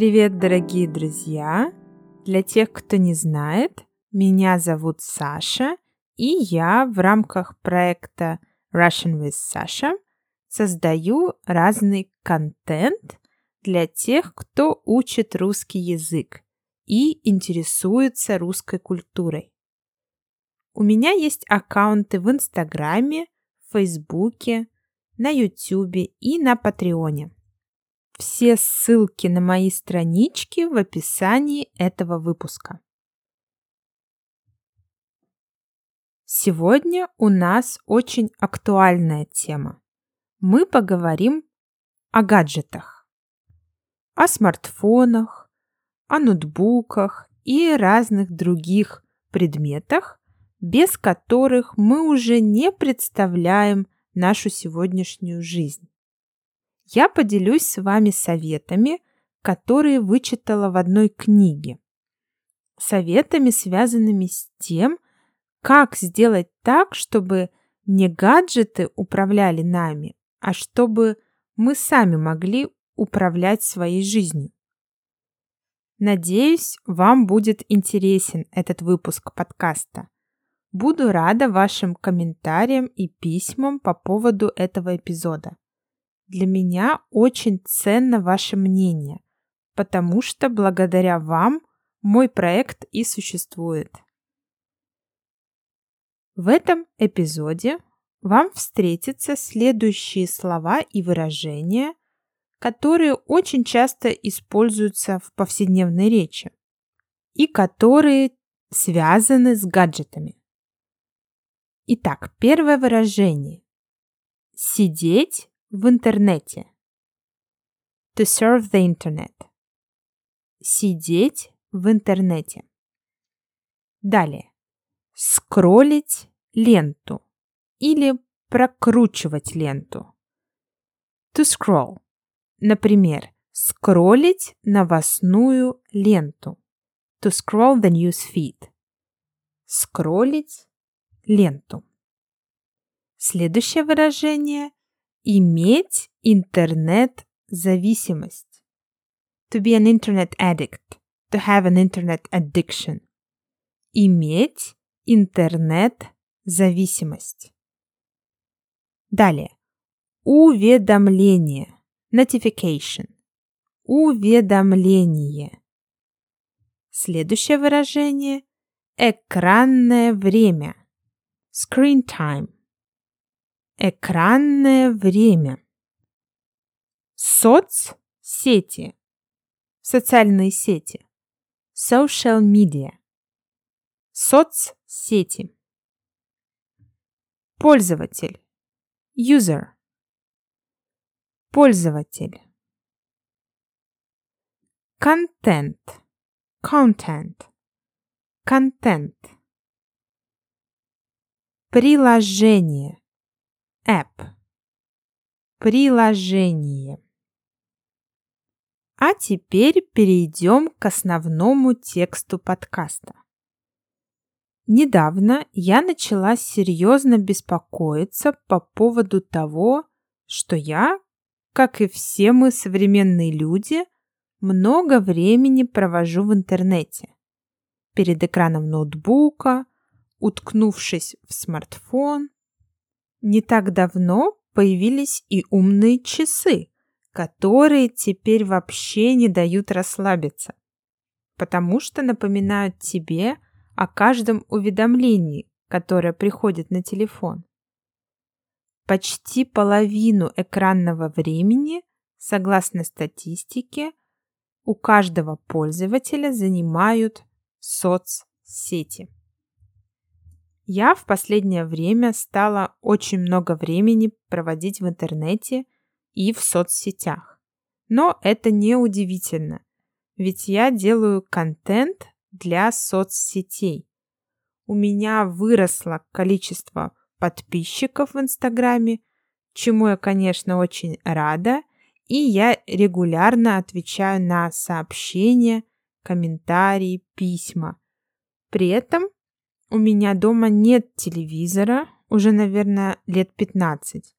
Привет, дорогие друзья! Для тех, кто не знает, меня зовут Саша, и я в рамках проекта Russian with Sasha создаю разный контент для тех, кто учит русский язык и интересуется русской культурой. У меня есть аккаунты в Инстаграме, Фейсбуке, на Ютубе и на Патреоне. Все ссылки на мои странички в описании этого выпуска. Сегодня у нас очень актуальная тема. Мы поговорим о гаджетах, о смартфонах, о ноутбуках и разных других предметах, без которых мы уже не представляем нашу сегодняшнюю жизнь я поделюсь с вами советами, которые вычитала в одной книге. Советами, связанными с тем, как сделать так, чтобы не гаджеты управляли нами, а чтобы мы сами могли управлять своей жизнью. Надеюсь, вам будет интересен этот выпуск подкаста. Буду рада вашим комментариям и письмам по поводу этого эпизода. Для меня очень ценно ваше мнение, потому что благодаря вам мой проект и существует. В этом эпизоде вам встретятся следующие слова и выражения, которые очень часто используются в повседневной речи и которые связаны с гаджетами. Итак, первое выражение. Сидеть в интернете. To surf the internet. Сидеть в интернете. Далее. Скроллить ленту или прокручивать ленту. To scroll. Например, скроллить новостную ленту. To scroll the news feed. Скроллить ленту. Следующее выражение Иметь интернет-зависимость. To be an internet addict. To have an internet addiction. Иметь интернет-зависимость. Далее. Уведомление. Notification. Уведомление. Следующее выражение – экранное время. Screen time. Экранное время. Соцсети. Социальные сети. Social media. Соцсети. Пользователь. User. Пользователь. Контент. Content. Контент. Приложение app. Приложение. А теперь перейдем к основному тексту подкаста. Недавно я начала серьезно беспокоиться по поводу того, что я, как и все мы современные люди, много времени провожу в интернете. Перед экраном ноутбука, уткнувшись в смартфон, не так давно появились и умные часы, которые теперь вообще не дают расслабиться, потому что напоминают тебе о каждом уведомлении, которое приходит на телефон. Почти половину экранного времени, согласно статистике, у каждого пользователя занимают соцсети. Я в последнее время стала очень много времени проводить в интернете и в соцсетях. Но это не удивительно, ведь я делаю контент для соцсетей. У меня выросло количество подписчиков в Инстаграме, чему я, конечно, очень рада, и я регулярно отвечаю на сообщения, комментарии, письма. При этом у меня дома нет телевизора уже, наверное, лет 15.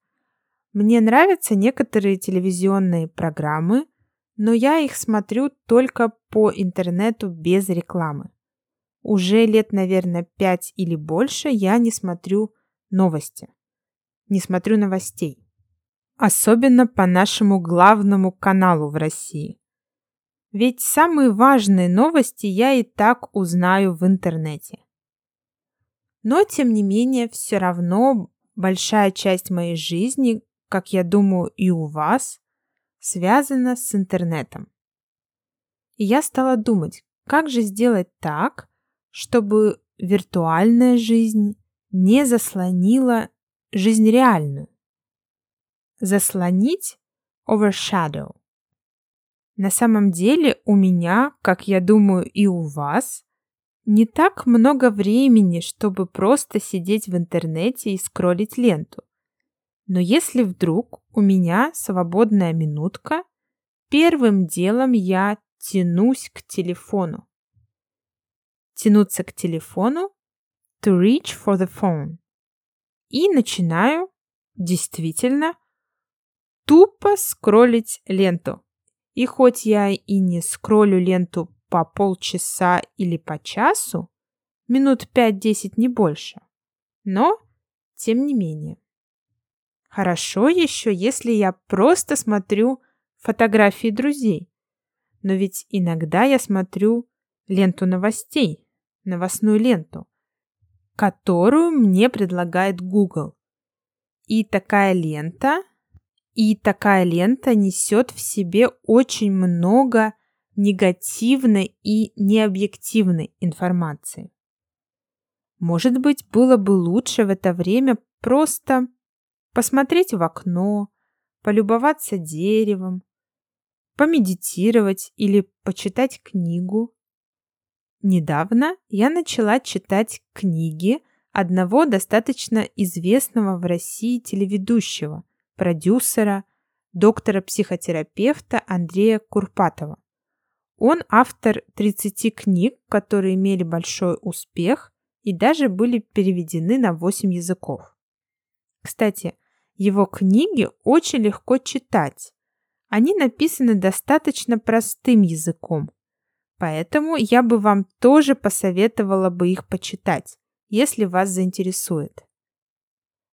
Мне нравятся некоторые телевизионные программы, но я их смотрю только по интернету без рекламы. Уже лет, наверное, пять или больше я не смотрю новости, не смотрю новостей. Особенно по нашему главному каналу в России. Ведь самые важные новости я и так узнаю в интернете. Но, тем не менее, все равно большая часть моей жизни, как я думаю и у вас, связана с интернетом. И я стала думать, как же сделать так, чтобы виртуальная жизнь не заслонила жизнь реальную. Заслонить – overshadow. На самом деле у меня, как я думаю и у вас, не так много времени, чтобы просто сидеть в интернете и скроллить ленту. Но если вдруг у меня свободная минутка, первым делом я тянусь к телефону. Тянуться к телефону to reach for the phone. И начинаю действительно тупо скроллить ленту. И хоть я и не скроллю ленту по полчаса или по часу, минут 5-10 не больше, но тем не менее. Хорошо еще, если я просто смотрю фотографии друзей. Но ведь иногда я смотрю ленту новостей, новостную ленту, которую мне предлагает Google. И такая лента и такая лента несет в себе очень много негативной и необъективной информации. Может быть, было бы лучше в это время просто посмотреть в окно, полюбоваться деревом, помедитировать или почитать книгу. Недавно я начала читать книги одного достаточно известного в России телеведущего – продюсера, доктора-психотерапевта Андрея Курпатова. Он автор 30 книг, которые имели большой успех и даже были переведены на 8 языков. Кстати, его книги очень легко читать. Они написаны достаточно простым языком, поэтому я бы вам тоже посоветовала бы их почитать, если вас заинтересует.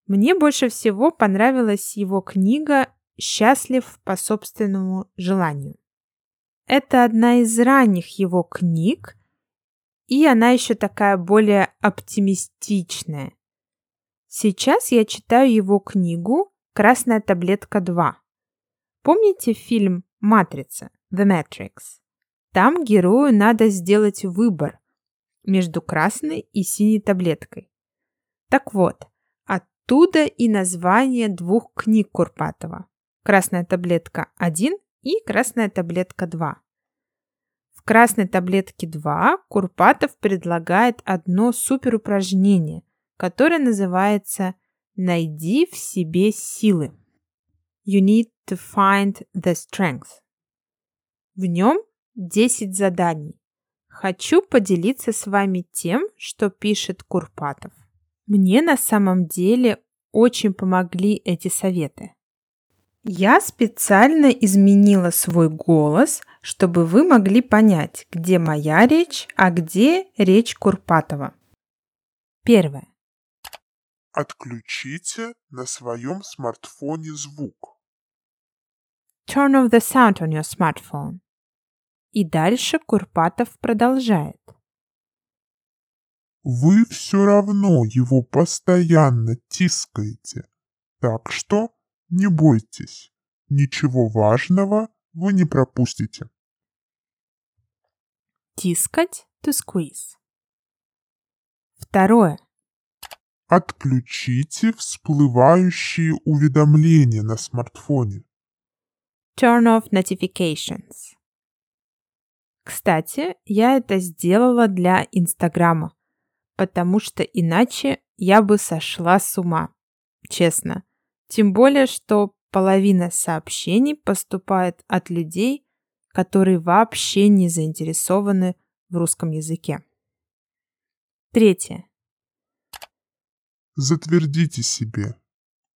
Мне больше всего понравилась его книга «Счастлив по собственному желанию». Это одна из ранних его книг, и она еще такая более оптимистичная. Сейчас я читаю его книгу «Красная таблетка 2». Помните фильм «Матрица» The Matrix? Там герою надо сделать выбор между красной и синей таблеткой. Так вот, Оттуда и название двух книг Курпатова. «Красная таблетка 1» и «Красная таблетка 2». В «Красной таблетке 2» Курпатов предлагает одно суперупражнение, которое называется «Найди в себе силы». You need to find the strength. В нем 10 заданий. Хочу поделиться с вами тем, что пишет Курпатов. Мне на самом деле очень помогли эти советы. Я специально изменила свой голос, чтобы вы могли понять, где моя речь, а где речь Курпатова. Первое. Отключите на своем смартфоне звук. Turn off the sound on your smartphone. И дальше Курпатов продолжает. Вы все равно его постоянно тискаете. Так что не бойтесь, ничего важного вы не пропустите. Тискать to squeeze. Второе. Отключите всплывающие уведомления на смартфоне. Turn off notifications. Кстати, я это сделала для Инстаграма потому что иначе я бы сошла с ума, честно. Тем более, что половина сообщений поступает от людей, которые вообще не заинтересованы в русском языке. Третье. Затвердите себе.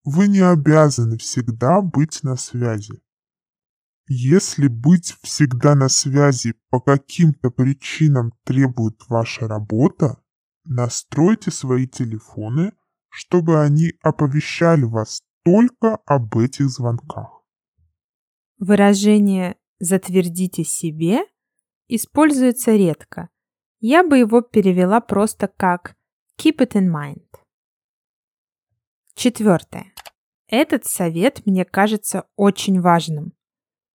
Вы не обязаны всегда быть на связи. Если быть всегда на связи по каким-то причинам требует ваша работа, настройте свои телефоны, чтобы они оповещали вас только об этих звонках. Выражение «затвердите себе» используется редко. Я бы его перевела просто как «keep it in mind». Четвертое. Этот совет мне кажется очень важным.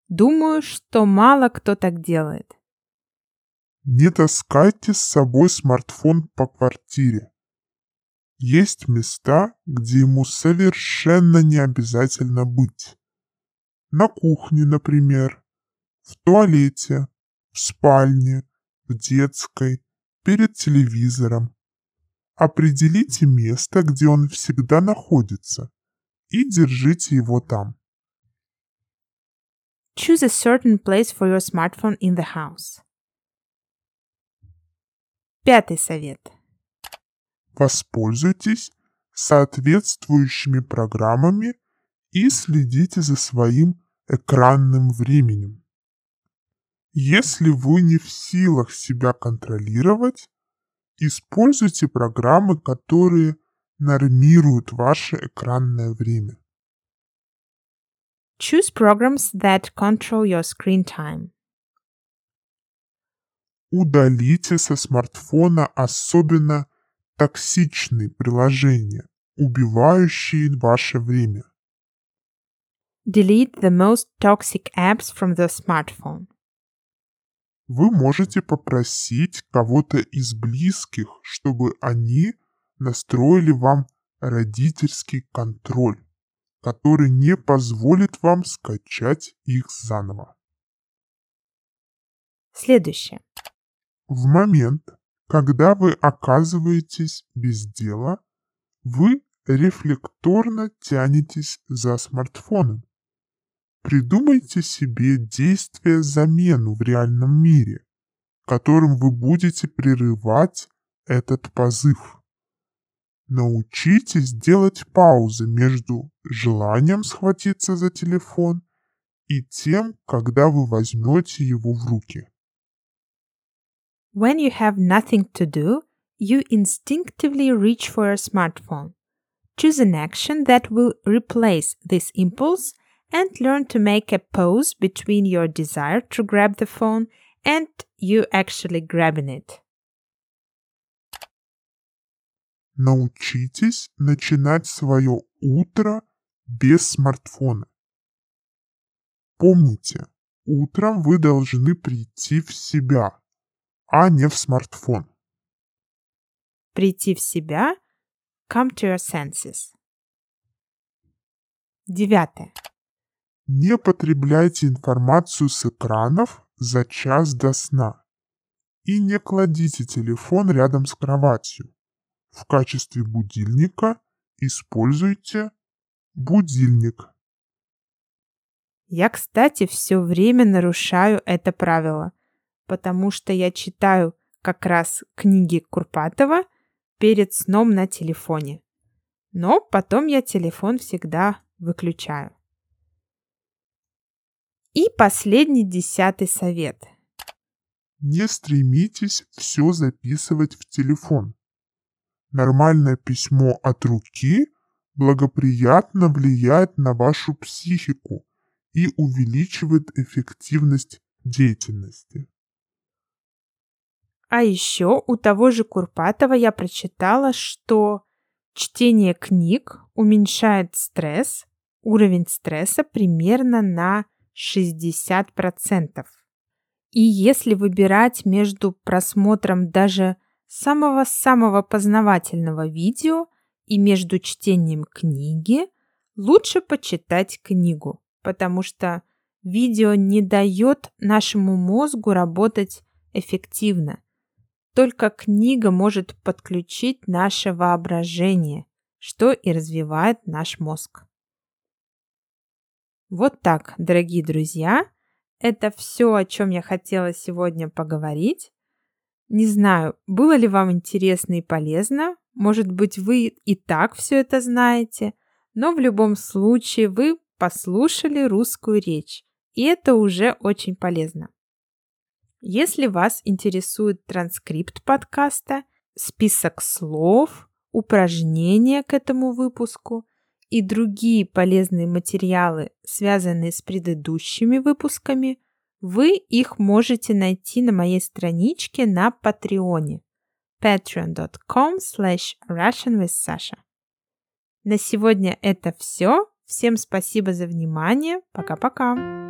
Думаю, что мало кто так делает. Не таскайте с собой смартфон по квартире. Есть места, где ему совершенно не обязательно быть. На кухне, например, в туалете, в спальне, в детской, перед телевизором. Определите место, где он всегда находится, и держите его там. Choose a certain place for your smartphone in the house. Пятый совет. Воспользуйтесь соответствующими программами и следите за своим экранным временем. Если вы не в силах себя контролировать, используйте программы, которые нормируют ваше экранное время. Choose programs that control your screen time. Удалите со смартфона особенно токсичные приложения, убивающие ваше время. Delete the most toxic apps from the smartphone. Вы можете попросить кого-то из близких, чтобы они настроили вам родительский контроль который не позволит вам скачать их заново. Следующее. В момент, когда вы оказываетесь без дела, вы рефлекторно тянетесь за смартфоном. Придумайте себе действие-замену в реальном мире, которым вы будете прерывать этот позыв. Научитесь делать паузы между желанием схватиться за телефон и тем, когда вы возьмете его в руки. When you have nothing to do, you instinctively reach for a smartphone. Choose an action that will replace this impulse and learn to make a pause between your desire to grab the phone and you actually grabbing it. Научитесь начинать свое утро без смартфона. Помните, утром вы должны прийти в себя, А не в смартфон. Прийти в себя – come to your senses. Девятое. Не потребляйте информацию с экранов за час до сна. И не кладите телефон рядом с кроватью. В качестве будильника используйте будильник. Я, кстати, все время нарушаю это правило, потому что я читаю как раз книги Курпатова перед сном на телефоне. Но потом я телефон всегда выключаю. И последний десятый совет. Не стремитесь все записывать в телефон. Нормальное письмо от руки благоприятно влияет на вашу психику и увеличивает эффективность деятельности. А еще у того же Курпатова я прочитала, что чтение книг уменьшает стресс, уровень стресса примерно на 60%. И если выбирать между просмотром даже самого-самого познавательного видео и между чтением книги лучше почитать книгу, потому что видео не дает нашему мозгу работать эффективно. Только книга может подключить наше воображение, что и развивает наш мозг. Вот так, дорогие друзья, это все, о чем я хотела сегодня поговорить. Не знаю, было ли вам интересно и полезно. Может быть, вы и так все это знаете, но в любом случае вы послушали русскую речь и это уже очень полезно. Если вас интересует транскрипт подкаста, список слов, упражнения к этому выпуску и другие полезные материалы, связанные с предыдущими выпусками, вы их можете найти на моей страничке на Патреоне patreon.com slash russianwithsasha. На сегодня это все. Всем спасибо за внимание. Пока-пока.